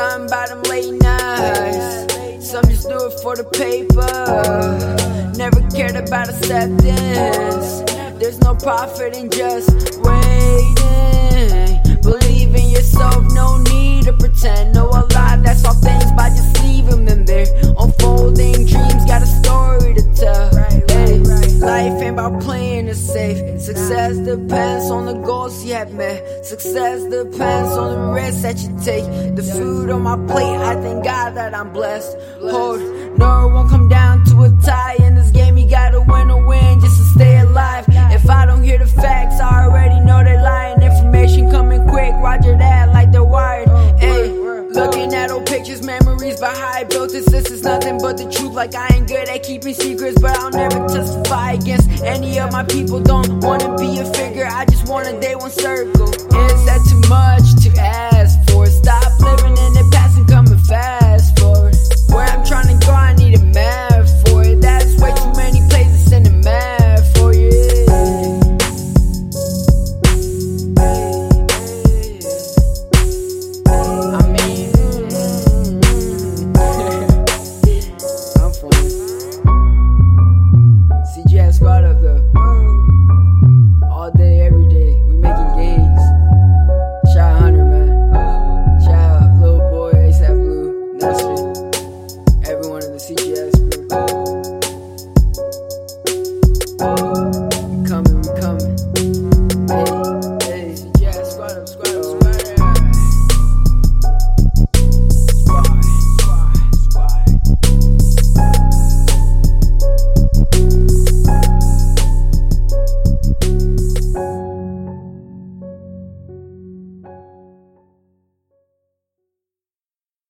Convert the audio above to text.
something about them late nights. Some just do it for the paper. About acceptance. There's no profit in just waiting. Believe in yourself, no need to pretend. Know a lot, that's all things by just leaving them there. Unfolding dreams, got a story to tell. Hey, life ain't about playing it safe. Success depends on the goals you have met. Success depends on the risks that you take. The food on my plate, I thank God that I'm blessed. Hold, no, one come down Roger that like they're wired. Oh, hey, looking at old pictures, memories, but how I built this. This is nothing but the truth. Like I ain't good at keeping secrets, but I'll never testify against any of my people. Don't wanna be a figure, I just want a day one circle. Is that too much to ask for? Stop